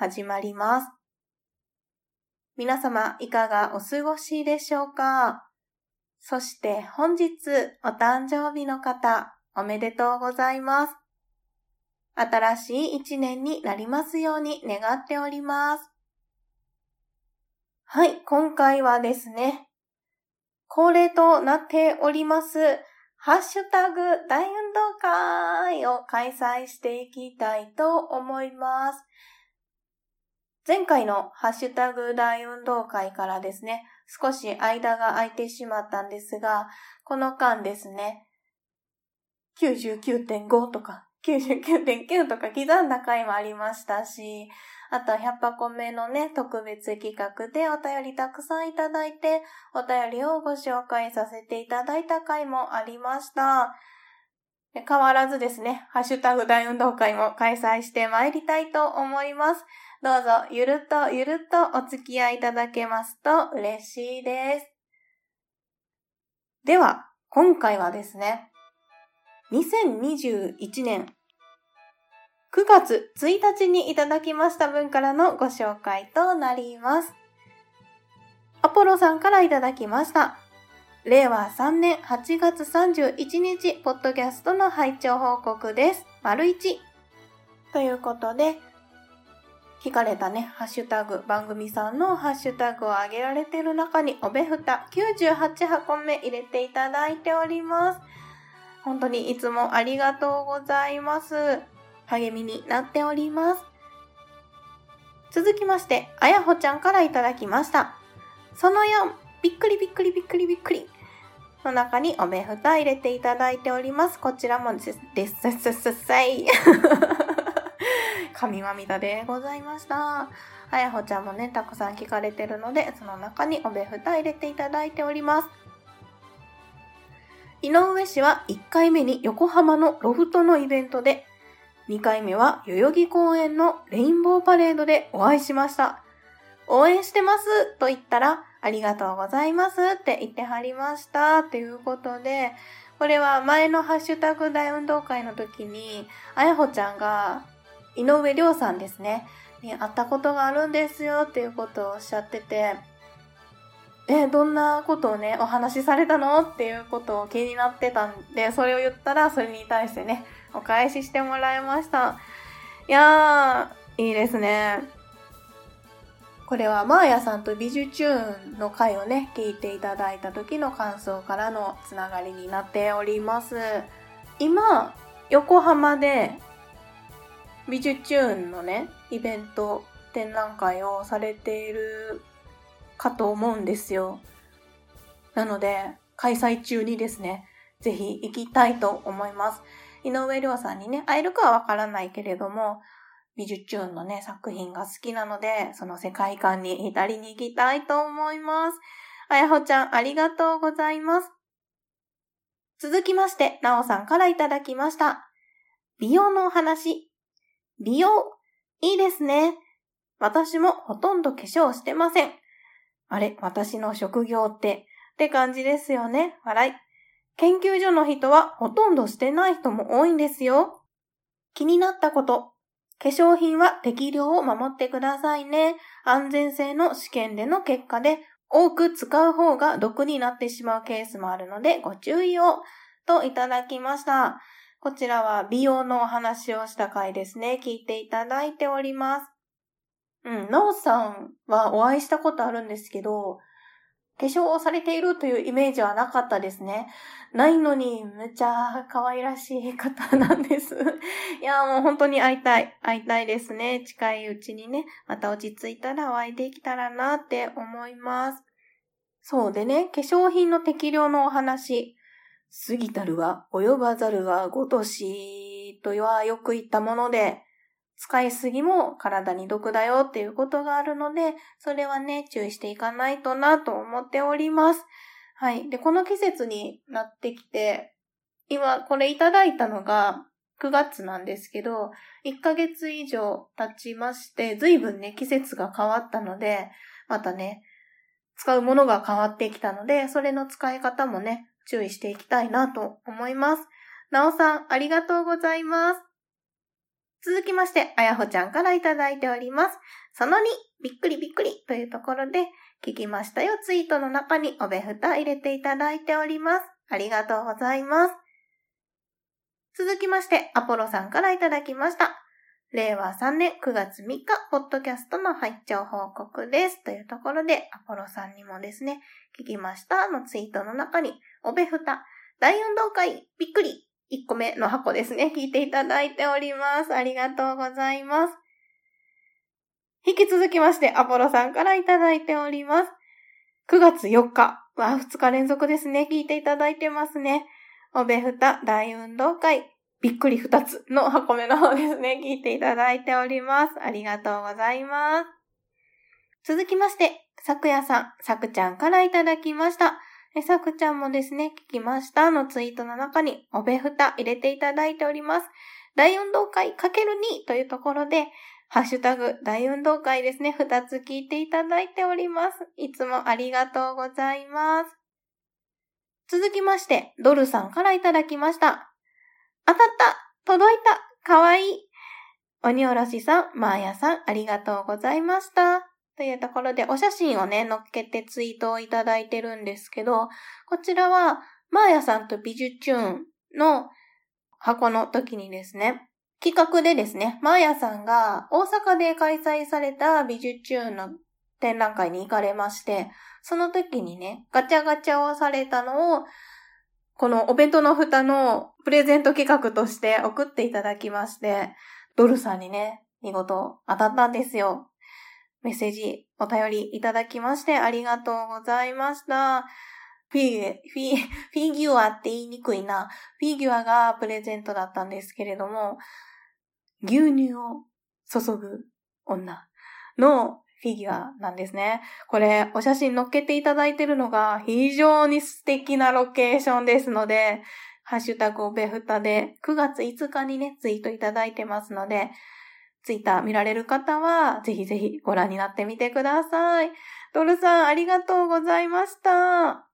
始まります。皆様いかがお過ごしでしょうか？そして本日お誕生日の方おめでとうございます。新しい一年になりますように願っております。はい、今回はですね、恒例となっております、ハッシュタグ大運動会を開催していきたいと思います。前回のハッシュタグ大運動会からですね、少し間が空いてしまったんですが、この間ですね、99.5とか99.9とか刻んだ回もありましたし、あと100箱目のね、特別企画でお便りたくさんいただいて、お便りをご紹介させていただいた回もありました。変わらずですね、ハッシュタグ大運動会も開催してまいりたいと思います。どうぞ、ゆるっとゆるっとお付き合いいただけますと嬉しいです。では、今回はですね、2021年9月1日にいただきました分からのご紹介となります。アポロさんからいただきました。令和3年8月31日、ポッドキャストの拝聴報告です。丸1。ということで、聞かれたね、ハッシュタグ、番組さんのハッシュタグを上げられてる中に、おべふた98箱目入れていただいております。本当にいつもありがとうございます。励みになっております。続きまして、あやほちゃんからいただきました。その4、びっくりびっくりびっくりびっくり。の中におべふた入れていただいております。こちらもです、です、す、す、さい。神まみだでございました。あやほちゃんもね、たくさん聞かれてるので、その中におべふた入れていただいております。井上氏は1回目に横浜のロフトのイベントで、2回目は代々木公園のレインボーパレードでお会いしました。応援してますと言ったら、ありがとうございますって言ってはりました。ということで、これは前のハッシュタグ大運動会の時に、あやほちゃんが井上亮さんですね、に会ったことがあるんですよっていうことをおっしゃってて、え、どんなことをね、お話しされたのっていうことを気になってたんで、それを言ったら、それに対してね、お返ししてもらいました。いやー、いいですね。これはマーヤさんと美術チューンの回をね、聞いていただいた時の感想からのつながりになっております。今、横浜で美術チューンのね、イベント、展覧会をされているかと思うんですよ。なので、開催中にですね、ぜひ行きたいと思います。井上亮さんにね、会えるかはわからないけれども、美術チューンのね、作品が好きなので、その世界観に浸りに行きたいと思います。あやほちゃん、ありがとうございます。続きまして、なおさんからいただきました。美容のお話。美容、いいですね。私もほとんど化粧してません。あれ、私の職業って、って感じですよね。笑い。研究所の人はほとんどしてない人も多いんですよ。気になったこと。化粧品は適量を守ってくださいね。安全性の試験での結果で多く使う方が毒になってしまうケースもあるのでご注意を。といただきました。こちらは美容のお話をした回ですね。聞いていただいております。うん、なおさんはお会いしたことあるんですけど、化粧をされているというイメージはなかったですね。ないのに、むちゃ可愛らしい方なんです。いや、もう本当に会いたい。会いたいですね。近いうちにね、また落ち着いたらお会いできたらなって思います。そうでね、化粧品の適量のお話。過ぎたるは及ばざるはごとしとはよく言ったもので、使いすぎも体に毒だよっていうことがあるので、それはね、注意していかないとなと思っております。はい。で、この季節になってきて、今これいただいたのが9月なんですけど、1ヶ月以上経ちまして、随分ね、季節が変わったので、またね、使うものが変わってきたので、それの使い方もね、注意していきたいなと思います。なおさん、ありがとうございます。続きまして、あやほちゃんからいただいております。その2、びっくりびっくりというところで、聞きましたよツイートの中におべふた入れていただいております。ありがとうございます。続きまして、アポロさんからいただきました。令和3年9月3日、ポッドキャストの拝聴報告です。というところで、アポロさんにもですね、聞きましたのツイートの中に、おべふた、大運動会、びっくり1個目の箱ですね、聞いていただいております。ありがとうございます。引き続きまして、アポロさんからいただいております。9月4日。わ、2日連続ですね。聞いていただいてますね。おべふた大運動会、びっくり2つの箱目の方ですね。聞いていただいております。ありがとうございます。続きまして、さくやさん、さくちゃんからいただきました。え、さくちゃんもですね、聞きましたのツイートの中に、おべふた入れていただいております。大運動会かける2というところで、ハッシュタグ大運動会ですね、2つ聞いていただいております。いつもありがとうございます。続きまして、ドルさんからいただきました。当たった。届いた。かわい。い鬼おろしさん、マーヤさん、ありがとうございました。というところで、お写真をね、載っけてツイートをいただいてるんですけど、こちらは、マーヤさんと美術チューンの箱の時にですね、企画でですね、マーヤさんが大阪で開催された美術チューンの展覧会に行かれまして、その時にね、ガチャガチャをされたのを、このお弁当の蓋のプレゼント企画として送っていただきまして、ドルさんにね、見事当たったんですよ。メッセージ、お便りいただきましてありがとうございました。フィギュア、フィ、フィギュアって言いにくいな。フィギュアがプレゼントだったんですけれども、牛乳を注ぐ女のフィギュアなんですね。これ、お写真載っけていただいてるのが非常に素敵なロケーションですので、ハッシュタグオベフタで9月5日にね、ツイートいただいてますので、ツイッター見られる方は、ぜひぜひご覧になってみてください。ドルさん、ありがとうございました。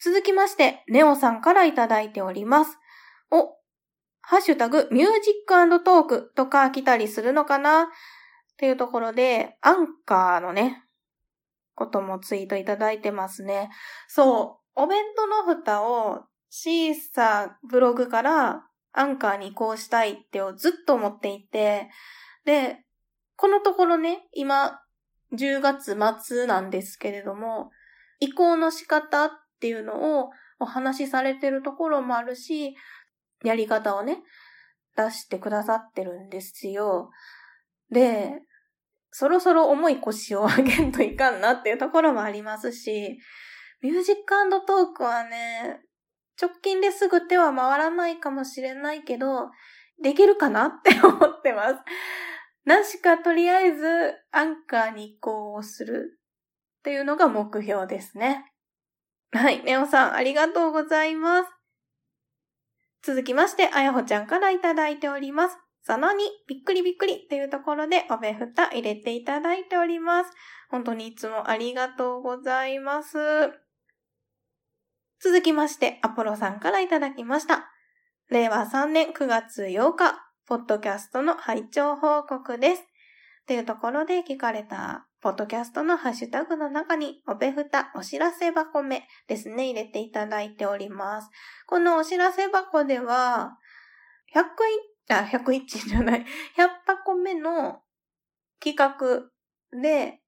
続きまして、ネオさんからいただいております。お、ハッシュタグ、ミュージックトークとか来たりするのかな？っていうところで、アンカーのね、こともツイートいただいてますね。そう、お弁当の蓋をシーサーブログからアンカーに移行したいってをずっと思っていて、で、このところね、今、10月末なんですけれども、移行の仕方っていうのをお話しされてるところもあるし、やり方をね、出してくださってるんですよ。で、そろそろ重い腰を上げんといかんなっていうところもありますし、ミュージックトークはね、直近ですぐ手は回らないかもしれないけど、できるかなって思ってます。なしかとりあえずアンカーに移行をするっていうのが目標ですね。はい、ネオさんありがとうございます。続きまして、あやほちゃんからいただいております。その2、びっくりびっくりっていうところでおべふた入れていただいております。本当にいつもありがとうございます。続きまして、アポロさんからいただきました。令和3年9月8日、ポッドキャストの拝聴報告です。というところで聞かれた、ポッドキャストのハッシュタグの中に、おべふたお知らせ箱目ですね、入れていただいております。このお知らせ箱では、100あ、101じゃない、100箱目の企画で、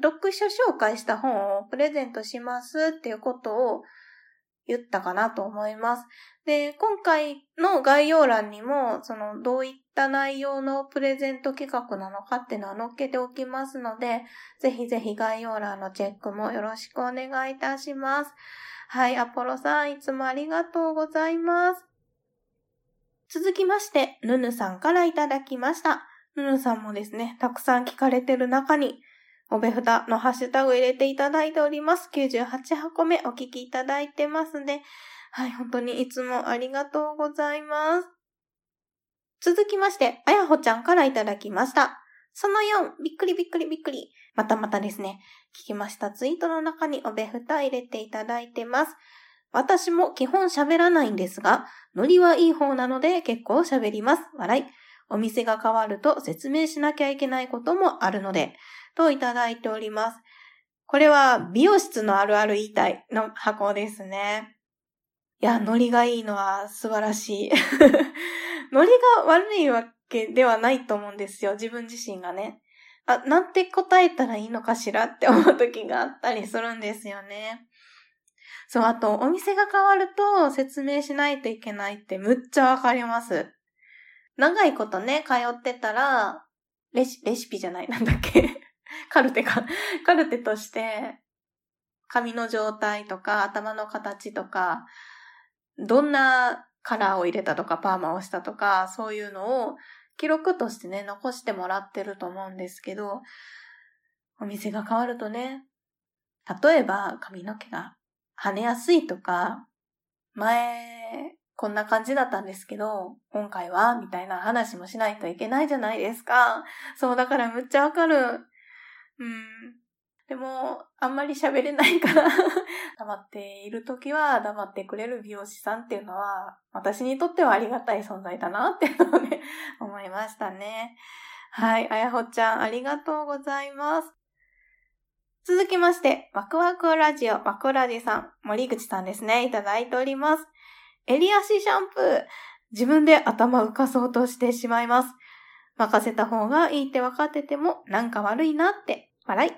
読書紹介した本をプレゼントしますっていうことを言ったかなと思います。で、今回の概要欄にも、その、どういった内容のプレゼント企画なのかっていうのは載っけておきますので、ぜひぜひ概要欄のチェックもよろしくお願いいたします。はい、アポロさん、いつもありがとうございます。続きまして、ぬぬさんからいただきました。ぬぬさんもですね、たくさん聞かれてる中に、おべふたのハッシュタグ入れていただいております。98箱目お聞きいただいてますね。はい、本当にいつもありがとうございます。続きまして、あやほちゃんからいただきました。その4、びっくりびっくりびっくり。またまたですね、聞きましたツイートの中におべふた入れていただいてます。私も基本喋らないんですが、ノリはいい方なので結構喋ります。笑い。お店が変わると説明しなきゃいけないこともあるので、といただいております。これは美容室のあるある言いたいの箱ですね。いや、ノリがいいのは素晴らしい。ノリが悪いわけではないと思うんですよ。自分自身がね。あ、なんて答えたらいいのかしらって思う時があったりするんですよね。そう、あと、お店が変わると説明しないといけないってむっちゃわかります。長いことね、通ってたら、レシ、レシピじゃない、なんだっけ？カルテか。カルテとして、髪の状態とか、頭の形とか、どんなカラーを入れたとか、パーマをしたとか、そういうのを記録としてね、残してもらってると思うんですけど、お店が変わるとね、例えば髪の毛が跳ねやすいとか、前、こんな感じだったんですけど、今回はみたいな話もしないといけないじゃないですか。そう、だからむっちゃわかる。うん。でも、あんまり喋れないから 黙っているときは黙ってくれる美容師さんっていうのは、私にとってはありがたい存在だなっていうのをね、思いましたね。はい、あやほちゃんありがとうございます。続きまして、ワクワクラジオ、ワクラジさん、森口さんですね、いただいております。襟足シャンプー、自分で頭浮かそうとしてしまいます。任せた方がいいって分かってても、なんか悪いなって、笑い。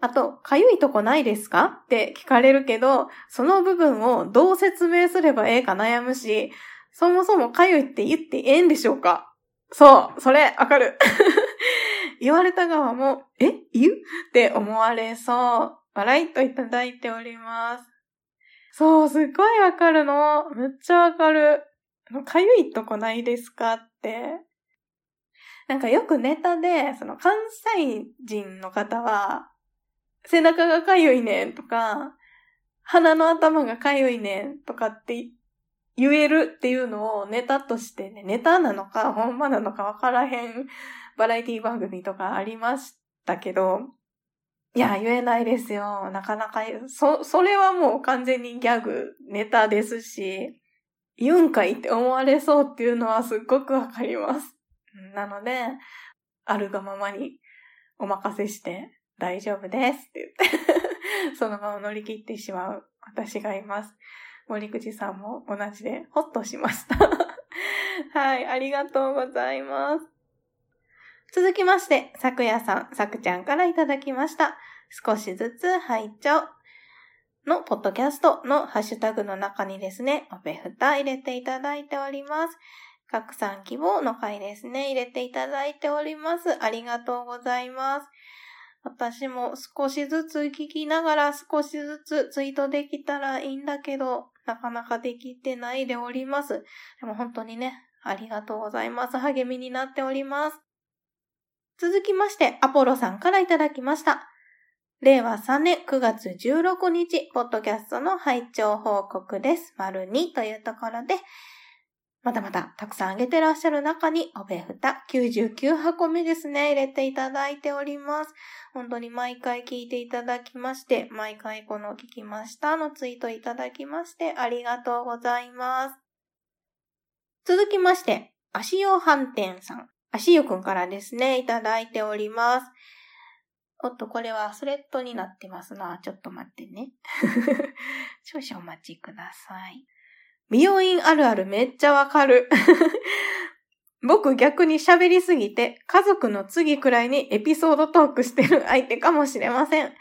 あと、かゆいとこないですか？って聞かれるけど、その部分をどう説明すればええか悩むし、そもそもかゆいって言ってええんでしょうか？そう、それ、わかる。言われた側も、え？言うって思われそう。笑いといただいております。そう、すっごいわかるの。めっちゃわかる。かゆいとこないですかって。なんかよくネタで、その関西人の方は、背中がかゆいねんとか、鼻の頭がかゆいねんとかって言えるっていうのをネタとしてね、ネタなのかほんまなのかわからへんバラエティ番組とかありましたけど、いや、言えないですよ。なかなか、そ、それはもう完全にギャグ、ネタですし、言うんかいって思われそうっていうのはすっごくわかります。なので、あるがままにお任せして大丈夫ですって言って そのまま乗り切ってしまう私がいます。森口さんも同じでホッとしましたはい、ありがとうございます。続きまして、さくやさん、さくちゃんからいただきました。少しずつ拝聴のポッドキャストのハッシュタグの中にですね、おべふた入れていただいております。拡散希望の回ですね、入れていただいております。ありがとうございます。私も少しずつ聞きながら少しずつツイートできたらいいんだけど、なかなかできてないでおります。でも本当にね、ありがとうございます。励みになっております。続きまして、アポロさんからいただきました。令和3年9月16日、ポッドキャストの拝聴報告です。丸2というところで、まだまだたくさんあげてらっしゃる中に、おべふた99箱目ですね、入れていただいております。本当に毎回聞いていただきまして、毎回この聞きましたのツイートいただきまして、ありがとうございます。続きまして、足用飯店さん。足湯くんからですね、いただいております。おっと、これはスレッドになってますな。ちょっと待ってね。少々お待ちください。美容院あるあるめっちゃわかる。僕逆に喋りすぎて、家族の次くらいにエピソードトークしてる相手かもしれません。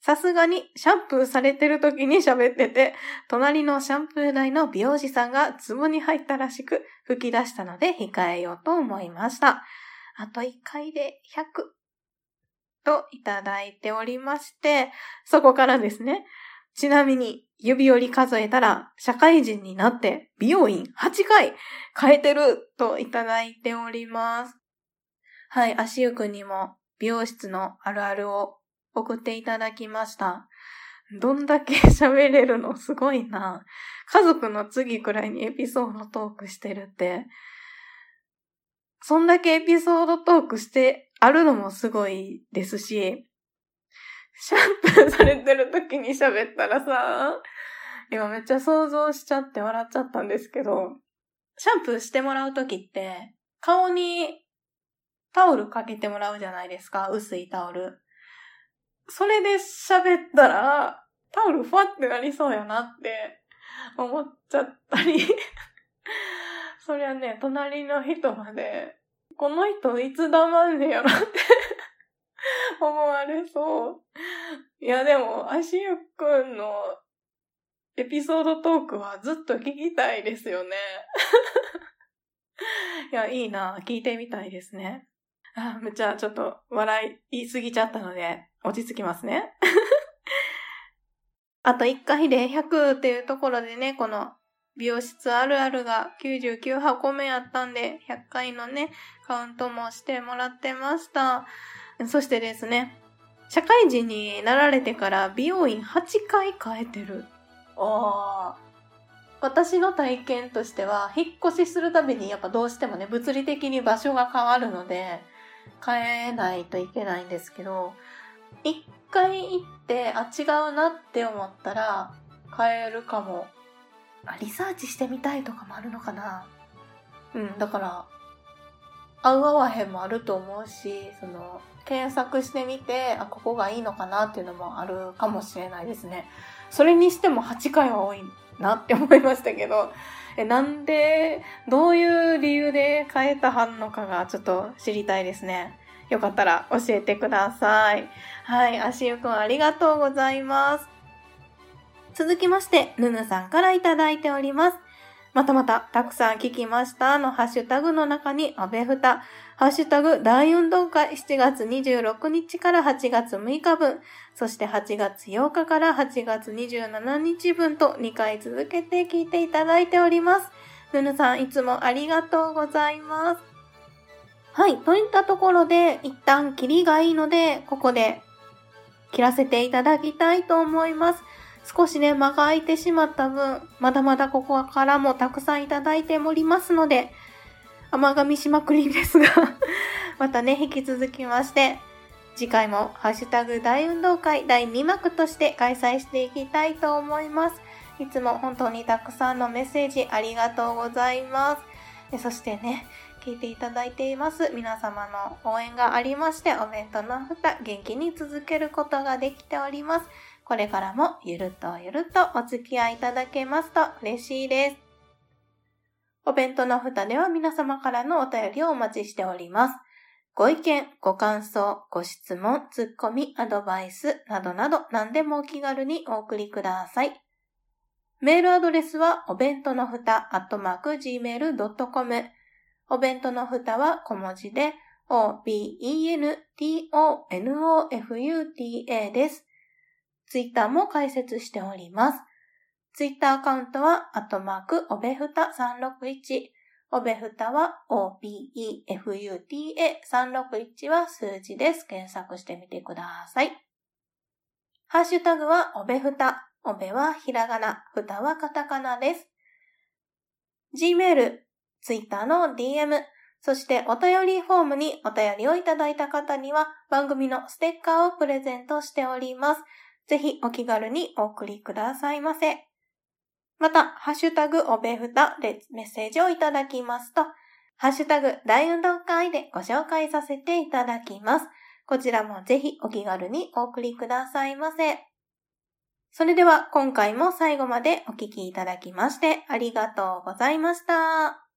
さすがにシャンプーされてる時に喋ってて、隣のシャンプー台の美容師さんが壺に入ったらしく吹き出したので控えようと思いました。あと1回で100といただいておりまして、そこからですね、ちなみに、指折り数えたら、社会人になって美容院8回変えてるといただいております。はい、足湯くんにも美容室のあるあるを送っていただきました。どんだけ 喋れるのすごいな。家族の次くらいにエピソードトークしてるって、そんだけエピソードトークしてあるのもすごいですし、シャンプーされてる時に喋ったらさ、今めっちゃ想像しちゃって笑っちゃったんですけど、シャンプーしてもらう時って、顔にタオルかけてもらうじゃないですか、薄いタオル。それで喋ったら、タオルふわってなりそうやなって思っちゃったり そりゃね、隣の人まで、この人いつ黙んねやろって思われそう。いやでも、足湯くんのエピソードトークはずっと聞きたいですよね。いや、いいな。聞いてみたいですね。あ、めっちゃちょっと笑い言い過ぎちゃったので、落ち着きますね。あと1回で100っていうところでね、この美容室あるあるが99箱目あったんで、100回のね、カウントもしてもらってました。そしてですね、社会人になられてから美容院8回変えてる。ああ。私の体験としては、引っ越しするたびにやっぱどうしてもね、物理的に場所が変わるので、変えないといけないんですけど、一回行って、あ、違うなって思ったら、変えるかも。あ、リサーチしてみたいとかもあるのかなうん、だから、合う合わへんもあると思うし、その、検索してみて、あ、ここがいいのかなっていうのもあるかもしれないですね。それにしても8回は多いなって思いましたけど、え、なんで、どういう理由で変えたはんのかがちょっと知りたいですね。よかったら教えてください。はい、足湯くんありがとうございます。続きまして、ぬぬさんからいただいております。またまた、たくさん聞きましたのハッシュタグの中に、アベフタ、ハッシュタグ大運動会7月26日から8月6日分、そして8月8日から8月27日分と2回続けて聞いていただいております。ぬぬさん、いつもありがとうございます。はい、といったところで、一旦切りがいいので、ここで切らせていただきたいと思います。少しね、間が空いてしまった分、まだまだここからもたくさんいただいておりますので、甘噛みしまくりですが またね、引き続きまして、次回もハッシュタグ大運動会第2幕として開催していきたいと思います。いつも本当にたくさんのメッセージありがとうございます。そしてね、聞いていただいています。皆様の応援がありまして、お弁当の蓋、元気に続けることができております。これからもゆるっとゆるっとお付き合いいただけますと嬉しいです。お弁当の蓋では皆様からのお便りをお待ちしております。ご意見、ご感想、ご質問、ツッコミ、アドバイスなどなど何でもお気軽にお送りください。メールアドレスはお弁当のふた、アットマーク、gmail.com。お弁当のふたは小文字で、o-b-e-n-t-o-n-o-f-u-t-a です。ツイッターも開設しております。ツイッターアカウントは、アットマーク、おべふた361。おべふたは、o-b-e-f-u-t-a361 は数字です。検索してみてください。ハッシュタグは、おべふた。おべはひらがな、ふたはカタカナです。Gmail、ツイッターの DM、そしてお便りフォームにお便りをいただいた方には番組のステッカーをプレゼントしております。ぜひお気軽にお送りくださいませ。また、ハッシュタグおべふたでメッセージをいただきますと、ハッシュタグ大運動会でご紹介させていただきます。こちらもぜひお気軽にお送りくださいませ。それでは今回も最後までお聴きいただきましてありがとうございました。